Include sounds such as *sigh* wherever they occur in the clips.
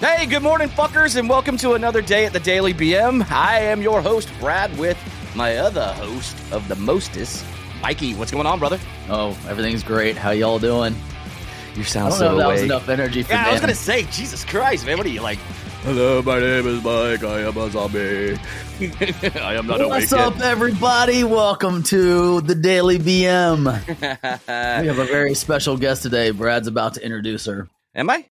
Hey, good morning, fuckers, and welcome to another day at the Daily BM. I am your host, Brad, with my other host of the mostest, Mikey. What's going on, brother? Oh, everything's great. How y'all doing? You I sound don't so know if that was awake. enough energy for Yeah, I was Dan. gonna say, Jesus Christ, man, what are you like? Hello, my name is Mike. I am a zombie. *laughs* I am not What's up, everybody? Welcome to the Daily BM. *laughs* we have a very special guest today. Brad's about to introduce her. am I?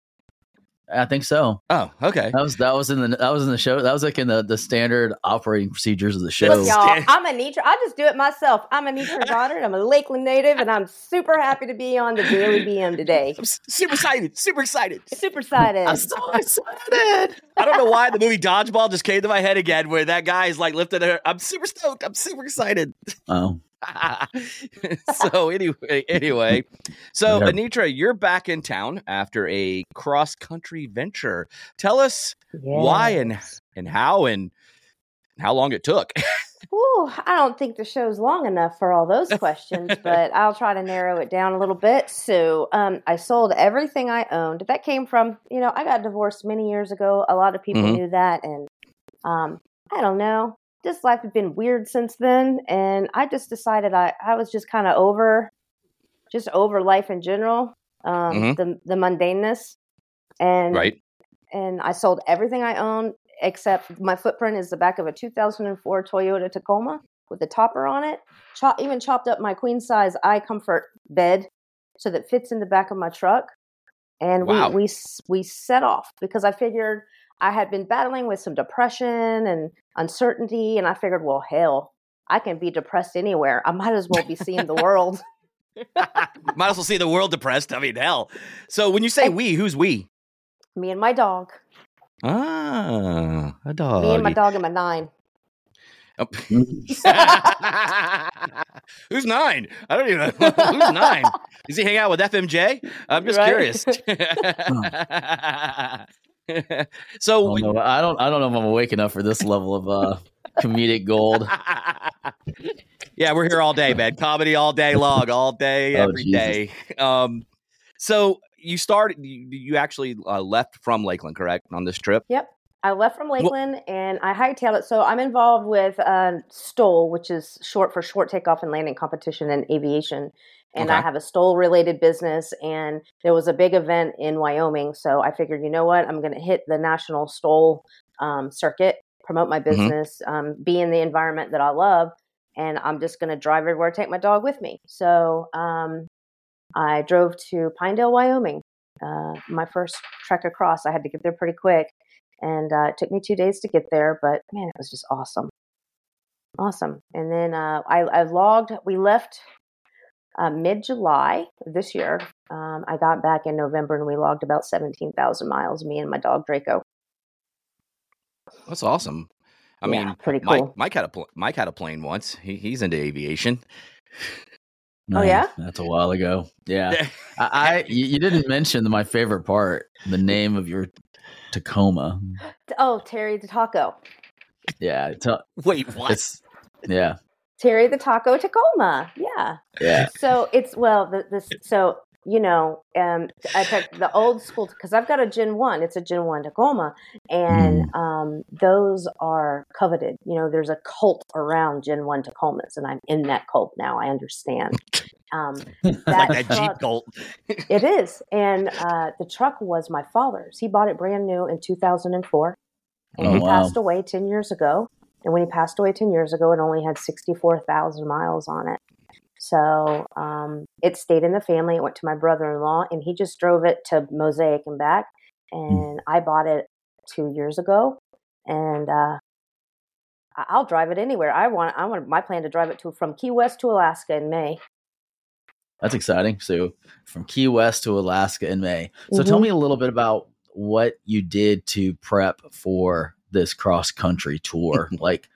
I think so. Oh, okay. That was that was in the that was in the show. That was like in the, the standard operating procedures of the show. Look, y'all, I'm Anitra. I just do it myself. I'm Anitra *laughs* Goddard. I'm a Lakeland native, and I'm super happy to be on the Daily BM today. I'm super excited. Super excited. Super excited. I'm so excited. I don't know why the movie Dodgeball just came to my head again, where that guy is like lifting her. I'm super stoked. I'm super excited. Oh, *laughs* so anyway, anyway, so Yeah. Anitra, you're back in town after a cross country venture. Tell us why and and how and how long it took. Ooh, I don't think the show's long enough for all those questions, but I'll try to narrow it down a little bit. So, um, I sold everything I owned. That came from, you know, I got divorced many years ago. A lot of people Mhm. knew that, and um, I don't know. This life had been weird since then, and I just decided I, I was just kind of over, just over life in general, um, Mhm. the the mundaneness, and right. and I sold everything I own except my footprint is the back of a 2004 Toyota Tacoma with a topper on it. Chop, even chopped up my queen size iComfort bed so that fits in the back of my truck. And Wow. we we we set off because I figured I had been battling with some depression and uncertainty, and I figured, well, hell, I can be depressed anywhere. I might as well be seeing the world. *laughs* Might as well see the world depressed. I mean, hell. So when you say we, who's we? Me and my dog. Ah, a dog. Me and my dog and my nine. Oh. *laughs* *laughs* Who's nine? I don't even know. Who's nine? Does he hang out with FMJ? I'm just Right. curious. *laughs* I so, don't know. I don't. I don't know if I'm awake enough for this level of uh, comedic gold. *laughs* yeah, we're here all day, man. Comedy all day long, all day, *laughs* Oh, every Jesus. day. Um, so you started. You, you actually uh, left from Lakeland, correct, on this trip? Yep. I left from Lakeland and I hightailed it. So I'm involved with uh, STOL, which is short for short takeoff and landing competition in aviation. And I have a STOL related business. And there was a big event in Wyoming. So I figured, you know what? I'm going to hit the national STOL um, circuit, promote my business, um, be in the environment that I love. And I'm just going to drive everywhere, take my dog with me. So um, I drove to Pinedale, Wyoming. Uh, my first trek across, I had to get there pretty quick and uh, it took me two days to get there but man it was just awesome awesome and then uh, I, I logged we left uh, mid-july this year um, i got back in november and we logged about 17000 miles me and my dog draco That's awesome. I Yeah, mean, pretty Mike, cool. Mike had a pl- Mike had a plane once. He, he's into aviation. Oh, yeah? that's a while ago. Yeah, I, I you, you didn't mention my favorite part, the name of your Tacoma. oh terry the taco Yeah, it's, uh, Wait, what? yeah, terry the taco tacoma yeah yeah. so it's well the, this so you know um i took the old school because i've got a gen 1 it's a gen 1 tacoma and um those are coveted you know there's a cult around gen 1 tacomas and i'm in that cult now i understand *laughs* um *laughs* like that that Jeep truck- Colt. it is and uh the truck was my father's he bought it brand new in 2004 and Oh, he wow. passed away 10 years ago and when he passed away 10 years ago it only had 64000 miles on it so um, it stayed in the family. It went to my brother in law, and he just drove it to Mosaic and back. And I bought it two years ago, and uh, I'll drive it anywhere I want. I want my plan to drive it to from Key West to Alaska in May. That's exciting. So from Key West to Alaska in May. So tell Mhm. me a little bit about what you did to prep for this cross country tour. *laughs* like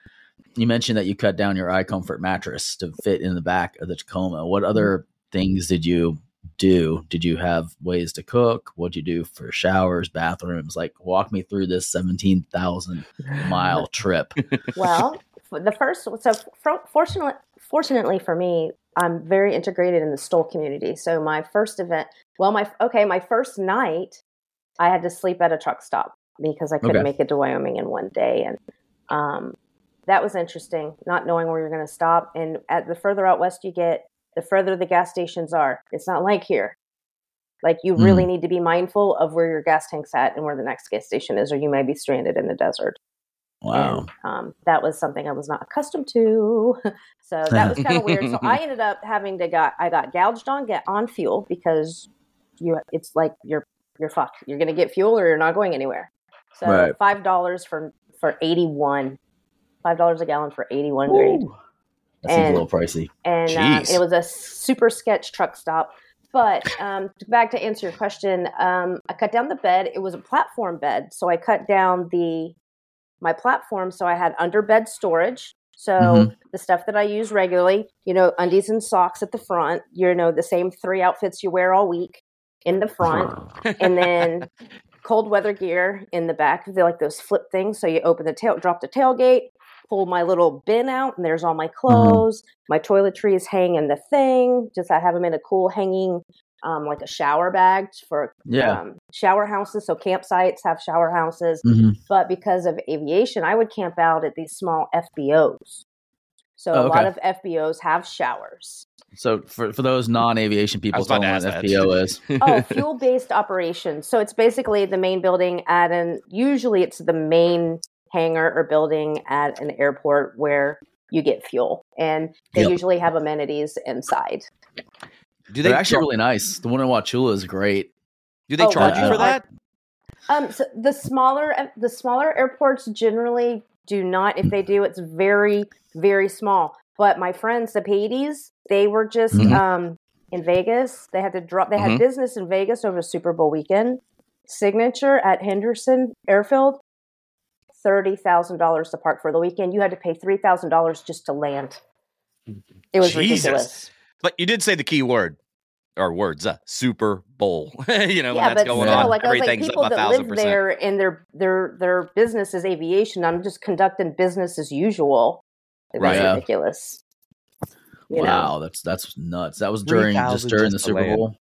you mentioned that you cut down your iComfort mattress to fit in the back of the Tacoma. What other mm-hmm. things did you do? Did you have ways to cook? What'd you do for showers, bathrooms? Like walk me through this 17,000 mile *laughs* trip. well, the first so for, fortunately, fortunately for me, I'm very integrated in the STOL community. So my first event, well, my okay, my first night, I had to sleep at a truck stop. Because I couldn't Okay. make it to Wyoming in one day, and um, that was interesting. Not knowing where you're going to stop, and at the further out west you get, the further the gas stations are. It's not like here. Like you really need to be mindful of where your gas tank's at and where the next gas station is, or you may be stranded in the desert. Wow. And, um, that was something I was not accustomed to. *laughs* so that was kind of weird. So I *laughs* ended up having to got I got gouged on get on fuel because you it's like you're you're fucked. You're gonna get fuel or you're not going anywhere. So Right. five dollars for for eighty one. Five dollars a gallon for eighty one grade. Ooh. That seems a little pricey. And um, it was a super sketch truck stop. But um, back to answer your question, um, I cut down the bed. It was a platform bed, so I cut down the my platform so I had under bed storage. So Mhm. the stuff that I use regularly, you know, undies and socks at the front. You know, the same three outfits you wear all week in the front, and then *laughs* cold weather gear in the back. They're like those flip things. So you open the tail, drop the tailgate, pull my little bin out, and there's all my clothes. My toiletries hang in the thing. Just I have them in a cool hanging, um, like a shower bag for Yeah. um, shower houses. So campsites have shower houses, Mhm. but because of aviation, I would camp out at these small FBOs. So Oh, a lot of FBOs have showers. So for, for those non-aviation people, was about tell them what ask an that. FBO *laughs* is. oh, *laughs* fuel based operations. So it's basically the main building at an usually it's the main hangar or building at an airport where you get fuel, and they Yep. usually have amenities inside. Do they They're actually really nice. The one in Wauchula is great. do they Oh, charge you for that? Um, so the smaller the smaller airports generally do not. If they do, it's very very small. But my friends, the Pleiades, they were just Mhm. um, in Vegas. They had to drop. They had Mhm. business in Vegas over Super Bowl weekend. Signature at Henderson Airfield, thirty thousand dollars to park for the weekend. You had to pay three thousand dollars just to land. It was Jesus. ridiculous. But you did say the key word or words, uh, Super Bowl. *laughs* you know, when yeah, that's but going still, on, like I was like, everything's people up a that thousand live percent. there and their their their business is aviation. I'm just conducting business as usual. It was Right. Yeah. ridiculous. You know? wow, that's that's nuts. That was during just during the just to Super land. Bowl,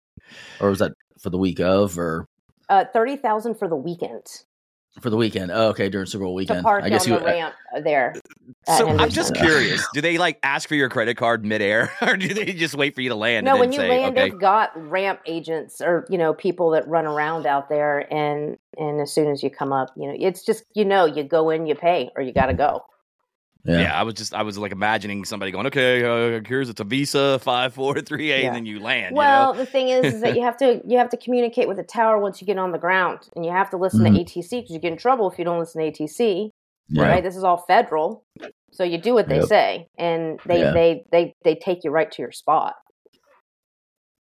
or was that for the week of, or Uh, thirty thousand for the weekend for the weekend? Oh, okay, during Super Bowl to weekend. park I guess on you. the ramp there. at So I'm just curious. Do they like ask for your credit card midair, *laughs* or do they just wait for you to land? No, and when you say, land, okay, they've got ramp agents or you know people that run around out there, and and as soon as you come up, you know it's just you know you go in, you pay, or you got to go. Yeah. yeah. I was just I was like imagining somebody going, okay, uh, here's it's a Visa five four three eight, Yeah. and then you land. Well, you know? the thing is, is that you have to you have to communicate with the tower once you get on the ground, and you have to listen Mhm. to ATC because you get in trouble if you don't listen to ATC. Yeah. Right? This is all federal, so you do what they Yep. say, and they they they they take you right to your spot.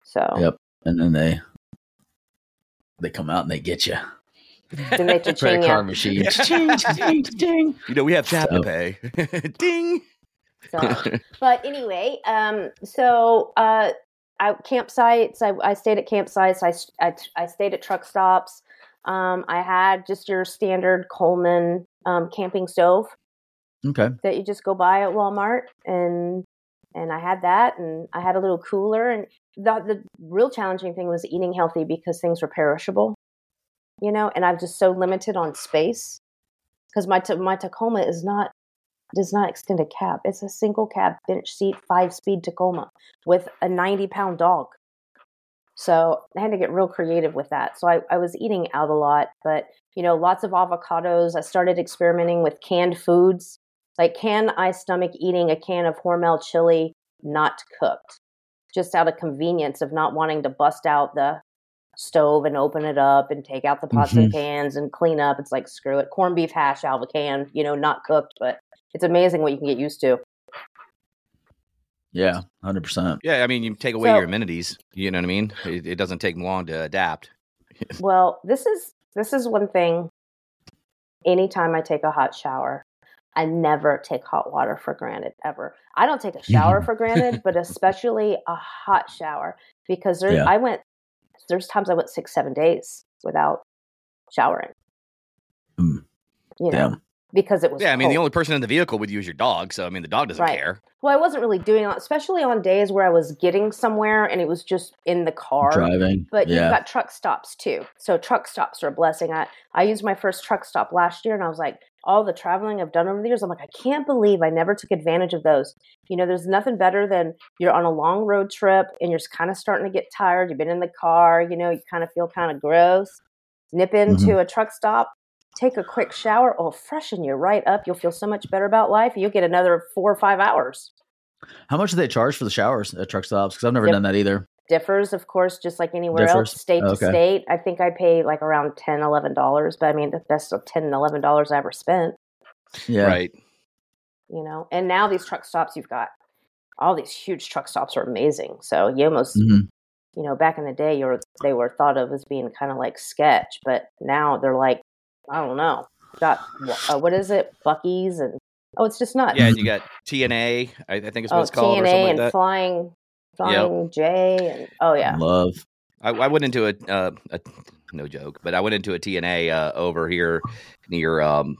So Yep. And then they they come out and they get you. Then they *laughs* Credit cha-ching card you. machine. Cha-ching, cha-ching, cha-ching. you know we have tap So- to pay. *laughs* Ding. So, *laughs* but anyway, um, so uh, I campsites. I, I stayed at campsites. I I stayed at truck stops. Um, I had just your standard Coleman um, camping stove Okay. that you just go buy at Walmart, and and I had that, and I had a little cooler. And the the real challenging thing was eating healthy because things were perishable, you know. And I'm just so limited on space because my my Tacoma is not does not extend a cab. It's a single cab bench seat, five speed Tacoma with a 90 pound dog. So I had to get real creative with that. So I, I was eating out a lot, but you know, lots of avocados. I started experimenting with canned foods. Like, can I stomach eating a can of Hormel chili not cooked? Just out of convenience of not wanting to bust out the stove and open it up and take out the pots and mm-hmm. pans and clean up. It's like, screw it. Corned beef hash out of a can, you know, not cooked, but it's amazing what you can get used to. Yeah. Hundred percent. Yeah, I mean, you take away So- your amenities. You know what I mean? It, it doesn't take long to adapt. *laughs* Well, this is this is one thing. Anytime I take a hot shower, I never take hot water for granted ever. I don't take a shower mm-hmm. for granted, *laughs* but especially a hot shower because there Yeah. I went there's times I went 6 7 days without showering. Mm. You know, Damn. because it was. Yeah, I mean, the only person in the vehicle would use your dog, so I mean, the dog doesn't Right. care. Well, I wasn't really doing that, especially on days where I was getting somewhere and it was just in the car. Driving. But yeah. you've got truck stops too. So truck stops are a blessing. I, I used my first truck stop last year and I was like, all the traveling I've done over the years, I'm like, I can't believe I never took advantage of those. You know, there's nothing better than you're on a long road trip and you're kind of starting to get tired. You've been in the car, you know, you kind of feel kind of gross. Nip into mm-hmm. a truck stop, take a quick shower. Oh, freshen you right up. You'll feel so much better about life. You'll get another four or five hours. How much do they charge for the showers at truck stops? Because I've never Yep. done that either. Differs of course just like anywhere Differs? else state Okay. to state i think i pay like around 10 11 dollars but i mean that's the 10 11 dollars i ever spent Yeah. Right. you know and now these truck stops you've got all these huge truck stops are amazing so you almost Mhm. you know back in the day you were they were thought of as being kind of like sketch but now they're like i don't know got uh, what is it Buc-ee's and oh it's just nuts Yeah, and you got TNA, I, I think is what oh it's called, or tna something like and that. flying flying j and oh yeah Love. I, I went into a, uh, a no joke, but I went into a TNA uh, over here near um,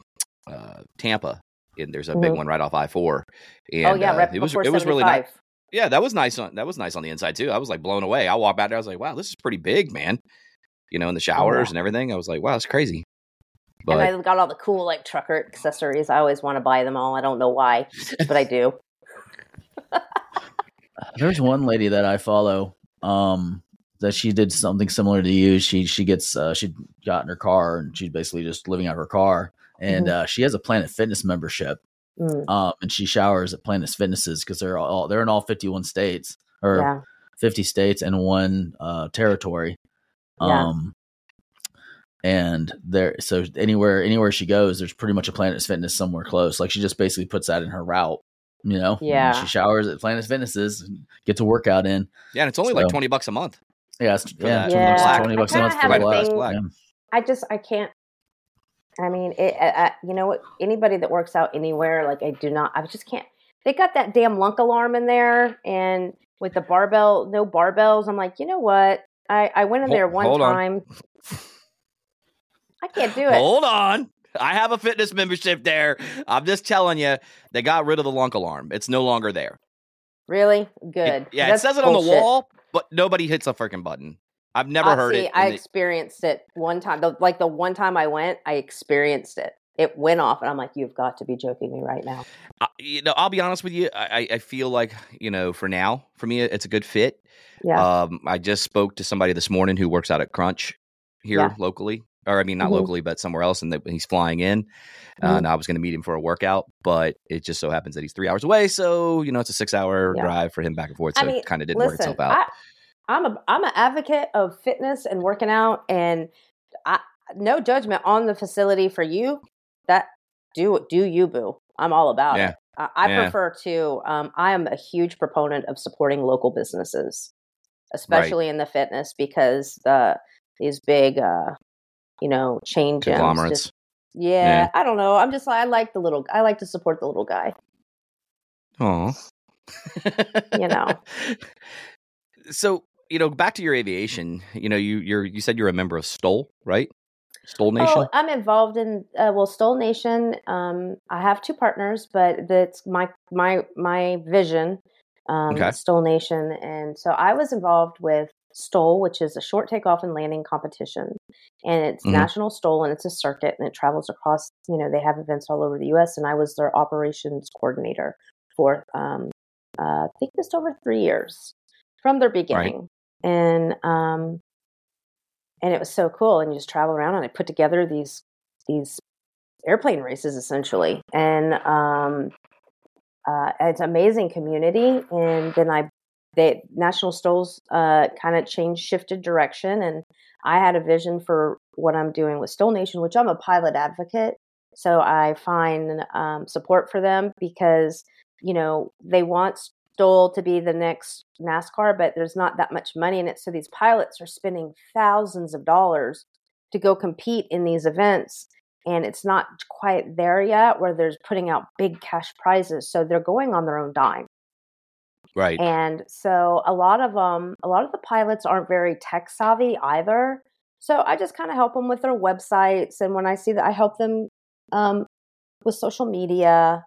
uh, Tampa, and there's a big Mhm. one right off I four. And oh yeah uh, right it was it was really nice. Yeah, that was nice on that was nice on the inside too. I was like blown away. I walked out there, I was like, wow, this is pretty big, man. You know, in the showers and everything. I was like, wow, it's crazy. and But I've got all the cool like trucker accessories. I always want to buy them all. I don't know why, but I do. *laughs* There's one lady that I follow. Um, that she did something similar to you. She she gets uh, she got in her car and she's basically just living out of her car. And uh, she has a Planet Fitness membership. Mm, Um, and she showers at Planet Fitnesses because they're all they're in all 51 states or yeah, 50 states and one uh, territory. Yeah. Um, and there, so anywhere anywhere she goes, there's pretty much a Planet Fitness somewhere close. Like she just basically puts that in her route, you know. Yeah. she showers at Planet Fitnesses, and gets a workout in. yeah, and it's only like twenty bucks a month. Yeah, it's, For yeah, that. Yeah. twenty bucks I a month for the a last. thing- Black. Yeah. I just I can't. I mean, it, I, I- you know what? Anybody that works out anywhere, like I do not. I just can't. They got that damn lunk alarm in there, and with the barbell, no barbells. I'm like, you know what? I I went in Hol- there one hold on. time. *laughs* I can't do it. Hold on. I have a fitness membership there. I'm just telling you, they got rid of the lunk alarm. It's no longer there. Really It- good. yeah, That's it says it on the wall, but nobody hits a freaking button. I've never I heard see, it. I they- experienced it one time. The, like the one time I went, I experienced it. It went off, and I'm like, "You've got to be joking me right now." I- you know, I'll be honest with you. I, I- I feel like you know, for now, for me, it's a good fit. Yeah, Um, I just spoke to somebody this morning who works out at Crunch here Yeah. locally, or I mean, not Mhm. locally, but somewhere else, and that he's flying in. Uh, Mhm. and I was going to meet him for a workout, but it just so happens that he's three hours away. So you know, it's a six-hour Yeah. drive for him back and forth. I So mean, it kind of didn't work listen, itself out. I, I'm a I'm an advocate of fitness and working out, and I no judgment on the facility for you. That do do you boo? I'm all about Yeah. it. I, I Yeah. prefer to. Um, I am a huge proponent of supporting local businesses, especially in the fitness, because the these big, uh, you know, chain gyms. Conglomerates. Just, yeah, Yeah. I don't know. I'm just like I like the little. I like to support the little guy. Aw. You know. *laughs* so you know, back to your aviation. You know, you you're you said you're a member of STOL, right? STOL Nation. Oh, I'm involved in uh, well, STOL Nation. Um, I have two partners, but that's my my my vision. Um, Okay. STOL Nation, and so I was involved with STOL, which is a short takeoff and landing competition, and it's Mhm. national STOL, and it's a circuit, and it travels across. You know, they have events all over the U.S., and I was their operations coordinator for um, uh, I think just over three years from their beginning, and um, and it was so cool. And you just travel around, and I put together these these airplane races essentially, and um, uh, it's an amazing community. And then I, the National STOL's uh, kind of changed, shifted direction, and I had a vision for what I'm doing with STOL Nation, which I'm a pilot advocate. So I find um, support for them because you know they want STOL to be the next NASCAR, but there's not that much money in it. So these pilots are spending thousands of dollars to go compete in these events. And it's not quite there yet where they're putting out big cash prizes. So they're going on their own dime. Right. And so a lot of them, a lot of the pilots aren't very tech savvy either. So I just kind of help them with their websites. And when I see that, I help them um, with social media,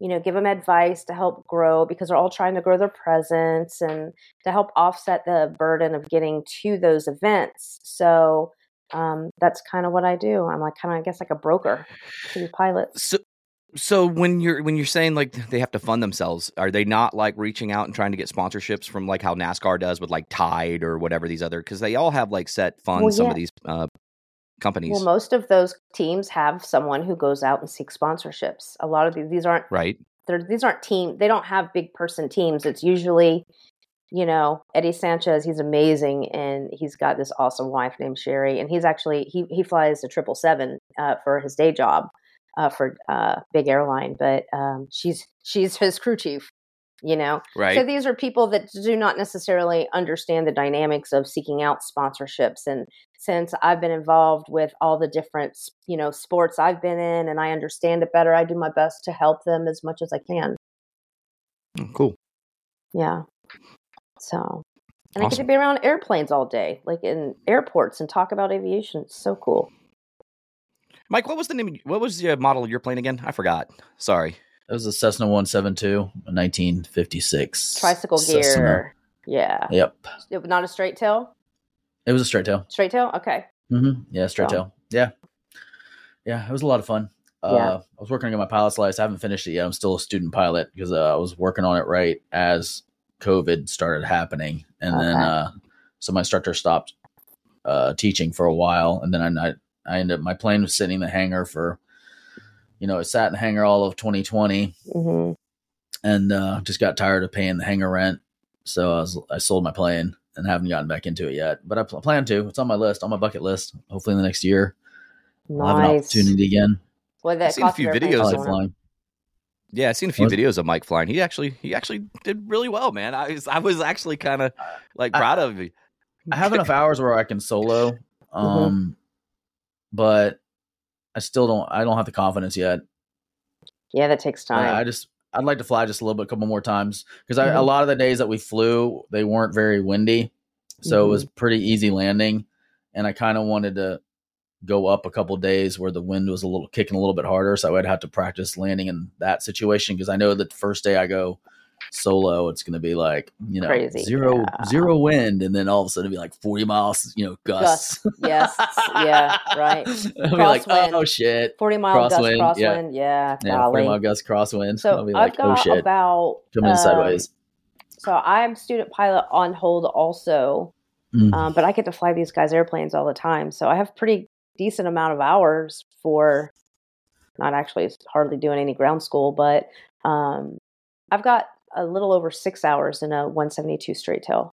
you know, give them advice to help grow because they're all trying to grow their presence and to help offset the burden of getting to those events. So um, that's kind of what I do. I'm like kind of, I guess, like a broker to pilots. So, so when you're when you're saying like they have to fund themselves, are they not like reaching out and trying to get sponsorships from like how NASCAR does with like Tide or whatever these other? Because they all have like set funds. Well, Some of these uh, companies, Well, most of those teams have someone who goes out and seeks sponsorships. A lot of these, these aren't right? they're, these aren't team. They don't have big person teams. It's usually, you know, Eddie Sanchez. He's amazing, and he's got this awesome wife named Sherry, and he's actually he he flies a triple seven uh, for his day job uh, for uh, big airline, but um, she's she's his crew chief. You know, Right. so these are people that do not necessarily understand the dynamics of seeking out sponsorships. And since I've been involved with all the different, you know, sports I've been in and I understand it better, I do my best to help them as much as I can. Oh, cool. Yeah. So, and I get to be around airplanes all day, like in airports and talk about aviation. It's so cool. Mike, what was the name? What was the model of your plane again? I forgot. Sorry. It was a Cessna 172, 1956. Tricycle Cessna. gear. Yeah. Yep. It- Not a straight tail? It was a straight tail. Straight tail? Okay. Mm-hmm. Yeah, straight So- tail. Yeah. Yeah, it was a lot of fun. Yeah. Uh, I was working on my pilot's license. I haven't finished it yet. I'm still a student pilot because uh, I was working on it right as COVID started happening, and then uh, so my instructor stopped uh, teaching for a while, and then I, I I ended up my plane was sitting in the hangar for, you know, it sat in the hangar all of 2020, hmm and uh, just got tired of paying the hangar rent, so I was I sold my plane and haven't gotten back into it yet, but I pl- plan to. It's on my list, on my bucket list. Hopefully in the next year. I'll have an opportunity again. What that I've seen a few videos of like going up. flying. Yeah, I've seen a few Was- videos of Mike flying. He actually he actually did really well, man. I was I was actually kind of like I- proud of you. I have enough hours where I can solo, *laughs* um, but I still don't. I don't have the confidence yet. Yeah, that takes time. I, I just I'd like to fly just a little bit, a couple more times because I a mm-hmm. lot of the days that we flew they weren't very windy, so it was mm-hmm. pretty easy landing, and I kind of wanted to go up a couple days where the wind was a little kicking a little bit harder, so I'd have to practice landing in that situation because I know that the first day I go solo it's going to be like you know Crazy, zero yeah. zero wind and then all of a sudden it'll be like 40 miles you know gusts Gusts, yes, yeah, right. *laughs* Like, Crosswind. oh shit. 40 mile gust Crosswind, crosswind. yeah. Yeah, Yeah, golly. 40 mile gust crosswind. So I'll be like, I've got oh shit. about Coming in um, sideways. So I'm student pilot on hold also, Mm. um, but I get to fly these guys' airplanes all the time. So I have pretty decent amount of hours for not actually hardly doing any ground school, but um, I've got a little over six hours in a 172 straight tail.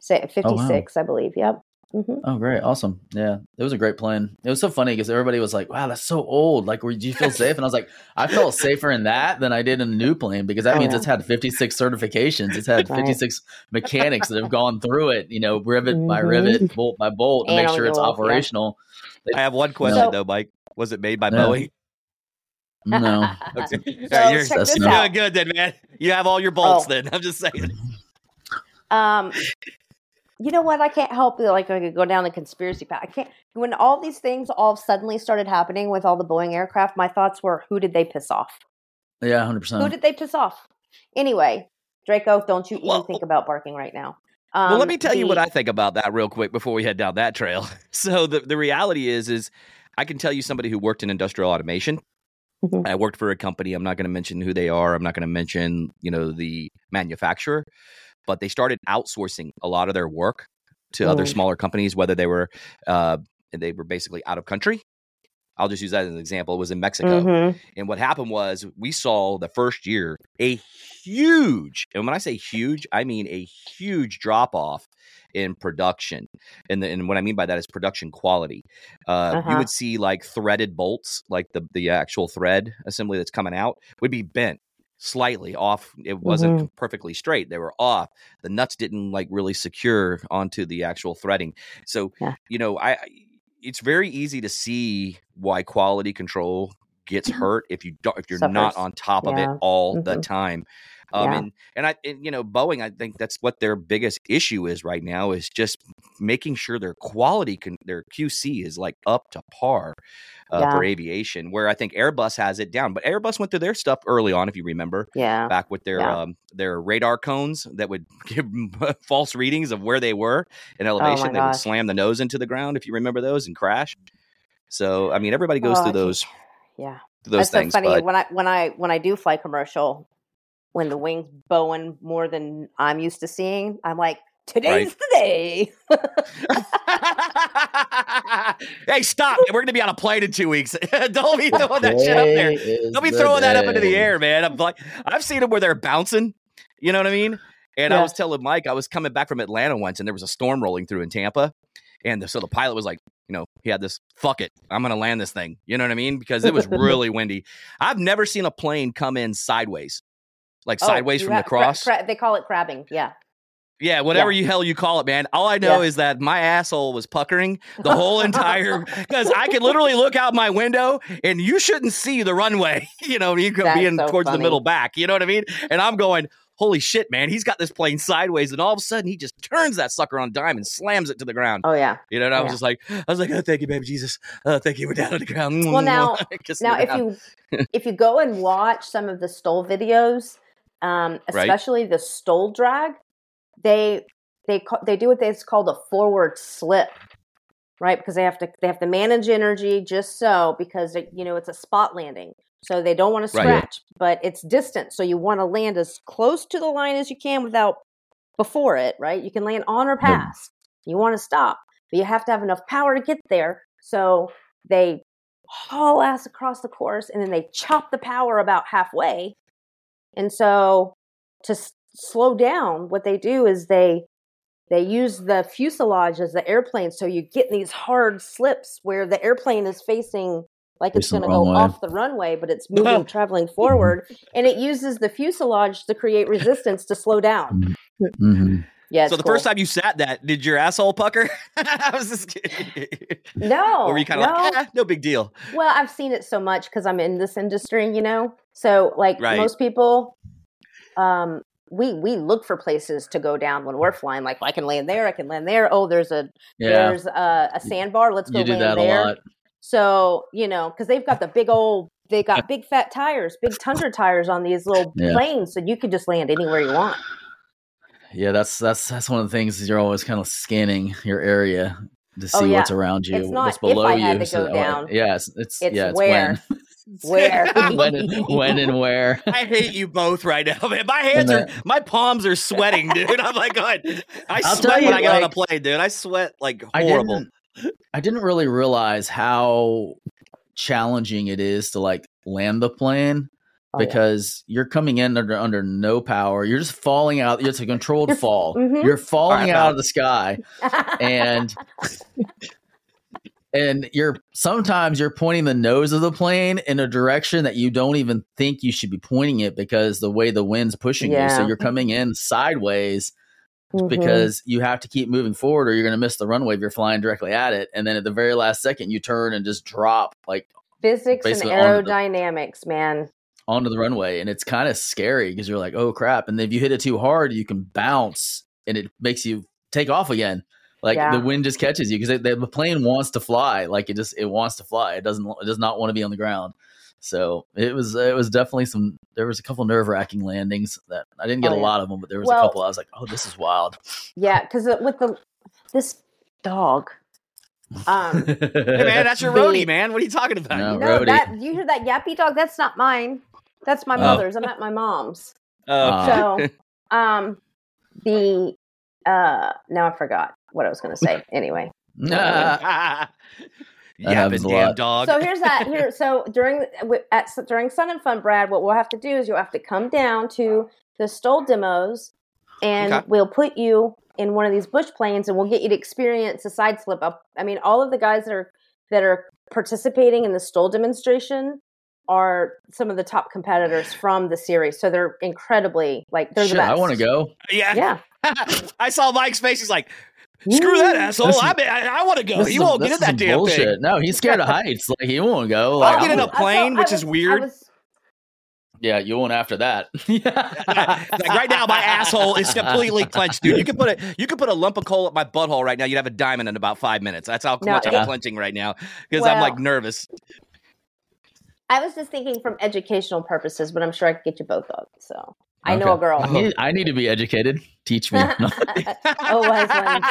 Say 56, I believe. Yep. hmm Oh, great. Awesome. Yeah. It was a great plane. It was so funny because everybody was like, wow, that's so old. Like, were, do you feel safe? And I was like, I felt *laughs* safer in that than I did in a new plane because that Oh, means yeah. it's had 56 certifications. It's had Right. 56 mechanics that have gone through it, you know, rivet by Mhm. rivet, bolt by bolt to And make sure it's wall, yeah. operational. I have one question So- though, Mike. Was it made by No. Boeing? No. Okay. *laughs* So Yeah, you're, check you're doing good then, man. You have all your bolts Oh. then. I'm just saying. Um, you know what? I can't help it. Like I could go down the conspiracy path. I can't. When all these things all suddenly started happening with all the Boeing aircraft, my thoughts were, who did they piss off? Yeah, 100%. Who did they piss off? Anyway, Draco, don't you even Well- think about barking right now. Um, well, let me tell you what I think about that real quick before we head down that trail. *laughs* So the, the reality is, is I can tell you somebody who worked in industrial automation. Mhm. I worked for a company. I'm not going to mention who they are. I'm not going to mention, you know, the manufacturer, but they started outsourcing a lot of their work to other Mm. smaller companies, whether they were, uh, they were basically out of country. I'll just use that as an example. It was in Mexico. Mhm. And what happened was we saw the first year a huge, and when I say huge, I mean a huge drop off in production. And, the, and what I mean by that is production quality. Uh, You Uh-huh. would see like threaded bolts, like the, the actual thread assembly that's coming out would be bent slightly off. It wasn't perfectly straight. They were off. The nuts didn't like really secure onto the actual threading. So, Yeah. you know, I- it's very easy to see why quality control gets hurt if you don't if you're not on top of it all the Mhm. time. Um, Yeah. and and I, and, you know, Boeing, I think that's what their biggest issue is right now is just making sure their quality, can, their QC is like up to par uh, Yeah. for aviation. Where I think Airbus has it down, but Airbus went through their stuff early on, if you remember, Yeah. back with their um, their radar cones that would *laughs* give *laughs* false readings of where they were in elevation. they would Oh slam the nose into the ground, if you remember those, and crash. So I mean, everybody goes Oh, through those Yeah. those That's things. so funny but when I when I when I do fly commercial, when the wings bowing more than I'm used to seeing, I'm like, today's the day. *laughs* hey, stop! We're going to be on a plane in two weeks. *laughs* Don't be throwing that shit up there. Don't be the throwing that up into the air, man. I'm like, I've seen them where they're bouncing. You know what I mean? And I was telling Mike, I was coming back from Atlanta once, and there was a storm rolling through in Tampa, and the, so the pilot was like, you know, he had this fuck it, I'm to land this thing. You know what I mean? Because it was *laughs* really windy. I've never seen a plane come in sideways, like Oh, sideways from the have- cra- cross. cra- they call it crabbing. Yeah. Yeah, whatever you hell you call it, man. All I know Yeah. is that my asshole was puckering the whole entire *laughs* *laughs* because I could literally look out my window and you shouldn't see the runway. You know, you could be in so towards the middle back. You know what I mean? And I'm going, holy shit, man! He's got this plane sideways, and all of a sudden he just turns that sucker on dime and slams it to the ground. Oh yeah. You know, and I was just like, I was like, oh, thank you, baby Jesus. Oh, thank you. We're down on the ground. Well, *laughs* now- Now, if you *laughs* if you go and watch some of the STOL videos, um, Right. especially the STOL drag, they they ca- they do what is called a forward slip, right? Because they have to they have to manage energy just so because you know it's a spot landing, so they don't want to Right. scratch, but it's distant, so you want to land as close to the line as you can without before it, right? You can land on or past. You want to stop, but you have to have enough power to get there. So they haul ass across the course and then they chop the power about halfway. And so to s- slow down, what they do is they they use the fuselage as the airplane, so you get these hard slips where the airplane is facing like it's Facing going to go wrong way. off the runway, but it's *laughs* moving, traveling forward, and it uses the fuselage to create resistance to slow down. hmm Yeah. so it's the first time you sat that, did your asshole pucker? *laughs* I was just kidding. no, or were you kind of no. like, ah, no big deal? Well, I've seen it so much because I'm in this industry, you know. So, like Right. most people, um, we we look for places to go down when we're flying. Like, I can land there, I can land there. Oh, there's a Yeah, there's a, a sandbar. Let's go you do land that there. a lot. So, you know, because they've got the big old, they got big fat tires, big tundra tires on these little Yeah. planes, so you can just land anywhere you want. Yeah, that's that's that's one of the things is you're always kind of scanning your area to oh, see Oh, yeah. what's around you, It's not what's if below I you. had to so- go down. yeah, it's, it's It's yeah, it's where. *laughs* Where? when, *laughs* when, and, when and where. I hate you both right now, man. My hands And are, uh, *laughs* my palms are sweating, dude. I'm like, God, I I'll sweat tell when I get on a plane, dude. I sweat like I horrible. I didn't really realize how challenging it is to like land the plane Oh, yeah. because you're coming in under under no power. You're just falling out. It's a controlled *laughs* fall. mhm. You're falling out of the sky, and *laughs* and you're sometimes you're pointing the nose of the plane in a direction that you don't even think you should be pointing it because the way the wind's pushing you. So you're coming in sideways Mhm. because you have to keep moving forward or you're going to miss the runway if you're flying directly at it. And then at the very last second, you turn and just drop like physics and on the- aerodynamics, man. onto the runway. And it's kind of scary because you're like, oh crap. And if you hit it too hard, you can bounce and it makes you take off again. Like Yeah. the wind just catches you because the plane wants to fly. Like it just, it wants to fly. It doesn't, it does not want to be on the ground. So it was, it was definitely some, there was a couple nerve wracking landings that I didn't get Oh, a lot of them, but there was Well- a couple I was like, oh, this is wild. Yeah, because with the this dog, um, *laughs* Hey, man, that's your The- roadie, man. What are you talking about? No. no, that you hear that yappy dog? That's not mine. That's my Oh. mother's. I'm at my mom's. Oh, Uh, So, *laughs* um, the uh, now I forgot what I was going to say. *laughs* Anyway, Nah. Yapping happens a damn lot. dog. so here's that. Here, *laughs* so during at during Sun 'n Fun, Brad, what we'll have to do is you'll have to come down to the STOL demos, and Okay. we'll put you in one of these bush planes, and we'll get you to experience a side slip up. I mean, all of the guys that are that are participating in the STOL demonstration are some of the top competitors *sighs* from the series, so they're incredibly like they're Shit, the best. I want to go. yeah. Yeah. *laughs* I saw Mike's face. He's like, screw that asshole. This is- I, mean, I, I want to go. This He won't this get in that some damn bullshit. thing. No, he's scared of *laughs* heights. Like he won't go. I'll Like, get in I'm- a plane, I which was- is weird. Was, Yeah, you won't after that. *laughs* like right now, my asshole is completely clenched, dude. You could put a you could put a lump of coal at my butthole right now. You'd have a diamond in about five minutes. That's how No, much it- I'm clenching right now because I'm like nervous. I was just thinking from educational purposes, but I'm sure I could get you both of. So I know a girl. I need, I need to be educated. Teach me. *laughs* Oh, wise ones.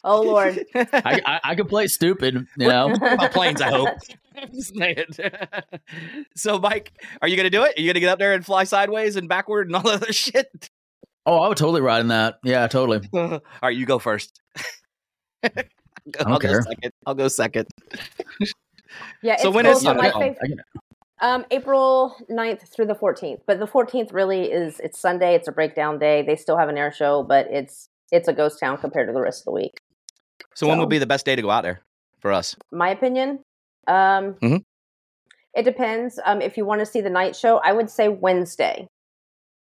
*laughs* oh Lord. I, I, I can play stupid, you know. about planes, I hope. *laughs* So, Mike, are you going to do it? Are you going to get up there and fly sideways and backward and all that other shit? Oh, I would totally ride in that. Yeah, totally. all right, you go first. I'll don't go care. second. I'll go second. Yeah. So it's when cool. is- So my Oh, fav- I can- Um, April 9th through the 14th. But the 14th really is it's Sunday, it's a breakdown day. They still have an air show, but it's it's a ghost town compared to the rest of the week. So, when So- would be the best day to go out there for us? My opinion. Um Mhm. it depends. Um if you want to see the night show, I would say Wednesday.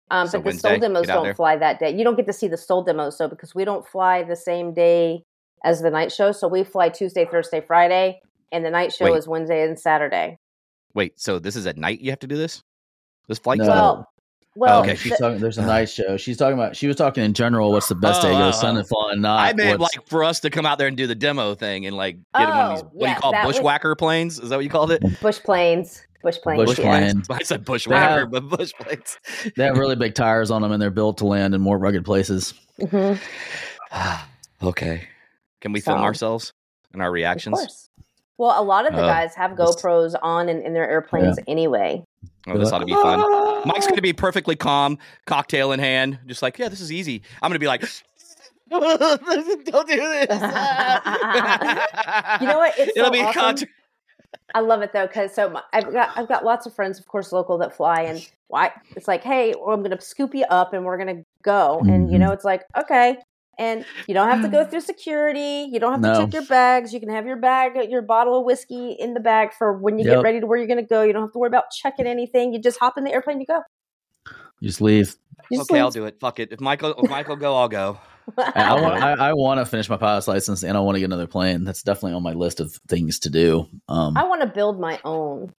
Um So but the Wednesday, STOL demos don't fly that day. You don't get to see the STOL demos though because we don't fly the same day as the night show. So we fly Tuesday, Thursday, Friday, and the night show Wait. is Wednesday and Saturday. Wait, so this is at night you have to do this? This flight? No. Well, well, okay, she's talking. There's a night show. She's talking about. She was talking in general. What's the best Oh, day? to oh, Go sun and flying night. I meant what's- like for us to come out there and do the demo thing and like get one of these. Oh, What do you call that would- bushwhacker planes? Is that what you called it? bush planes. Bush planes. bush yeah. plane. *laughs* I said bushwhacker, have- but bush planes. They have really big tires on them, and they're built to land in more rugged places. Mhm, *sighs* okay. Can we film ourselves and our Of reactions? Course. Well, a lot of the Oh, guys have GoPros on in, in their airplanes anyway. Oh, this ought to be fun. Mike's going to be perfectly calm, cocktail in hand, just like, yeah, this is easy. I'm going to be like, *laughs* don't do this. *laughs* You know what? It's It'll so be awesome. con- I love it though, because so my, I've got I've got lots of friends, of course, local that fly, and why it's like, hey, well, I'm going to scoop you up, and we're going to go, and you Mhm. know, it's like, okay, and you don't have to go through security, you don't have to check your bags, you can have your bag, your bottle of whiskey in the bag for when you get ready to where you're going to go. You don't have to worry about checking anything. You just hop in the airplane, you go. You just leave. You just okay, I'll do it. Fuck it. If Michael, if Michael go, I'll go. I, I want. I, I want to finish my pilot's license, and I want to get another plane. That's definitely on my list of things to do. Um, I want to build my own.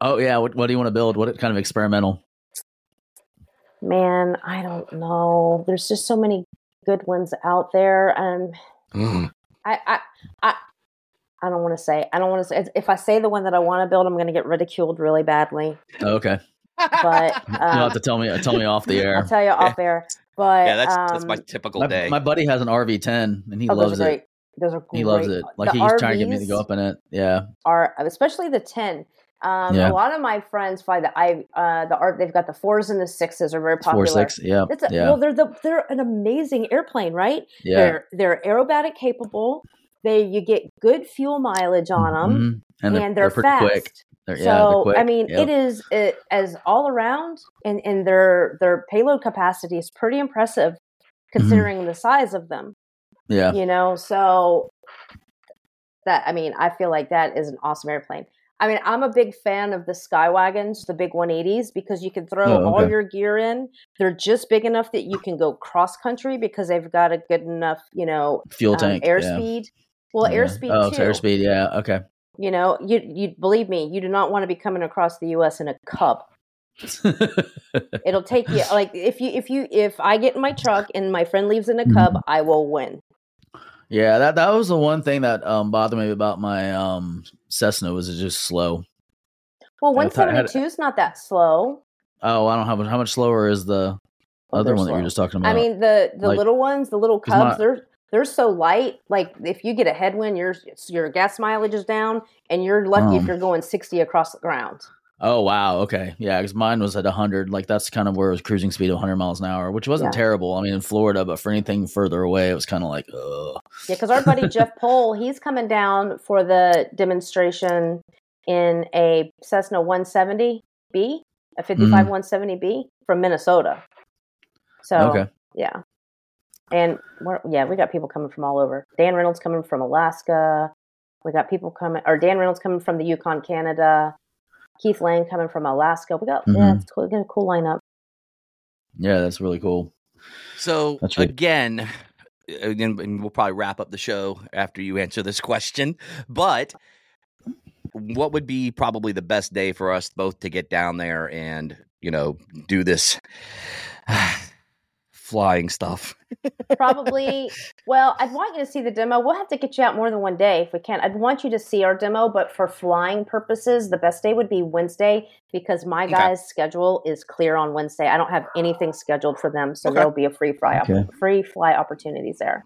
oh yeah. What, what do you want to build? What kind of experimental? Man, I don't know. There's just so many good ones out there. Um, Mm. I, I, I, I don't want to say. I don't want to say. If I say the one that I want to build, I'm going to get ridiculed really badly. Okay, But *laughs* you'll um, have to tell me. Tell me off the *laughs* air. I'll tell you off air. But yeah, that's that's my um, typical My, day. my buddy has an RV10, and he oh, those loves are it. Those are great. He loves it. Like The he's trying to get me to go up in it. Yeah. Are especially the ten. Um, Yeah. A lot of my friends fly the I uh, the art. They've got the fours and the sixes are very Four popular. six. Yeah. It's a, yeah. Well, they're the they're an amazing airplane, right? yeah. They're they're aerobatic capable. They you get good fuel mileage on them, Mhm. And, and, they're, they're, pretty fast. quick. They're, so yeah, they're. I mean, it is it, as all around, and and their their payload capacity is pretty impressive considering the size of them. Mm-hmm. Yeah. You know, so that I mean, I feel like that is an awesome airplane. I mean, I'm a big fan of the Skywagons, the big 180s, because you can throw Oh, all your gear in. They're just big enough that you can go cross country because they've got a good enough, you know, Fuel um, tank. yeah. airspeed. Well, Yeah. airspeed Oh, too. airspeed. Yeah. Okay. You know, you you believe me, you do not want to be coming across the U.S. in a Cub. *laughs* It'll take you like if you if you if I get in my truck and my friend leaves in a Mm-hmm. Cub, I will win. Yeah. That that was the one thing that um bothered me about my um Cessna was it just slow. Well, I had- 172 is not that slow. Oh, I don't know how much slower is the other one that you were slow. just talking about. I mean, the the Like- little ones, the little Cubs, my- they're they're so light. Like if you get a headwind, your your gas mileage is down, and you're lucky if Um. you're going 60 across the ground. Oh wow, okay, yeah, because mine was at hundred. Like that's kind of where it was cruising speed of 100 miles an hour, which wasn't Yeah. terrible. I mean, in Florida, but for anything further away, it was kind of like, ugh. Yeah, because our buddy Jeff *laughs* Pohl, he's coming down for the demonstration in a Cessna 170B, a 55 170B from Minnesota. So Mm-hmm. Okay. yeah, and we're, yeah, we got people coming from all over. Dan Reynolds coming from Alaska. We got people coming, or Dan Reynolds coming from the Yukon, Canada. Keith Lane coming from Alaska. We got yeah, Mhm. it's cool. We got a cool lineup. Yeah, that's really cool. So That's right. again, again, and we'll probably wrap up the show after you answer this question. But what would be probably the best day for us both to get down there and you know do this *sighs* flying stuff? Probably. *laughs* Well, I'd want you to see the demo. We'll have to get you out more than one day if we can. I'd want you to see our demo, but for flying purposes, the best day would be Wednesday because my Okay. guys' schedule is clear on Wednesday. I don't have anything scheduled for them, so Okay. there'll be a free fly op- free fly opportunities there.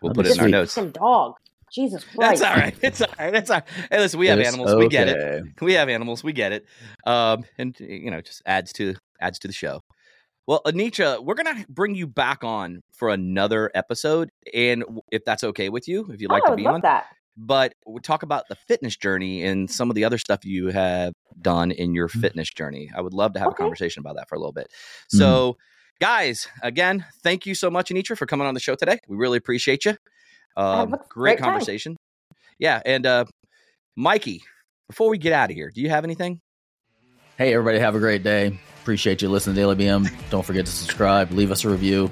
We'll That'd put it in our sweet. notes. Some dog. Jesus That's all right. It's all right. It's all right. Hey, listen, we have It's animals. We get it. We have animals. We get it. Um, and you know, just adds to adds to the show. Well, Anitra, we're gonna bring you back on for another episode, and if that's okay with you, if you'd like oh, to be love on, that. but we'll talk about the fitness journey and some of the other stuff you have done in your Mhm. fitness journey. I would love to have Okay. a conversation about that for a little bit. So, guys, again, thank you so much, Anitra, for coming on the show today. We really appreciate you. Um, a great great time. conversation. Yeah, and uh, Mikey, before we get out of here, do you have anything? Hey, everybody, have a great day. Appreciate you listening to Daily BM. Don't forget to subscribe, leave us a review.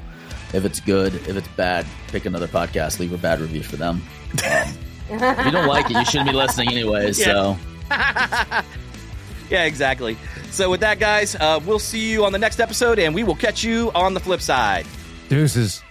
If it's good, if it's bad, pick another podcast, leave a bad review for them. Um, if you don't like it, you shouldn't be listening anyways. *laughs* Yeah. So, *laughs* yeah, exactly. So, with that, guys, uh, we'll see you on the next episode, and we will catch you on the flip side. Deuces.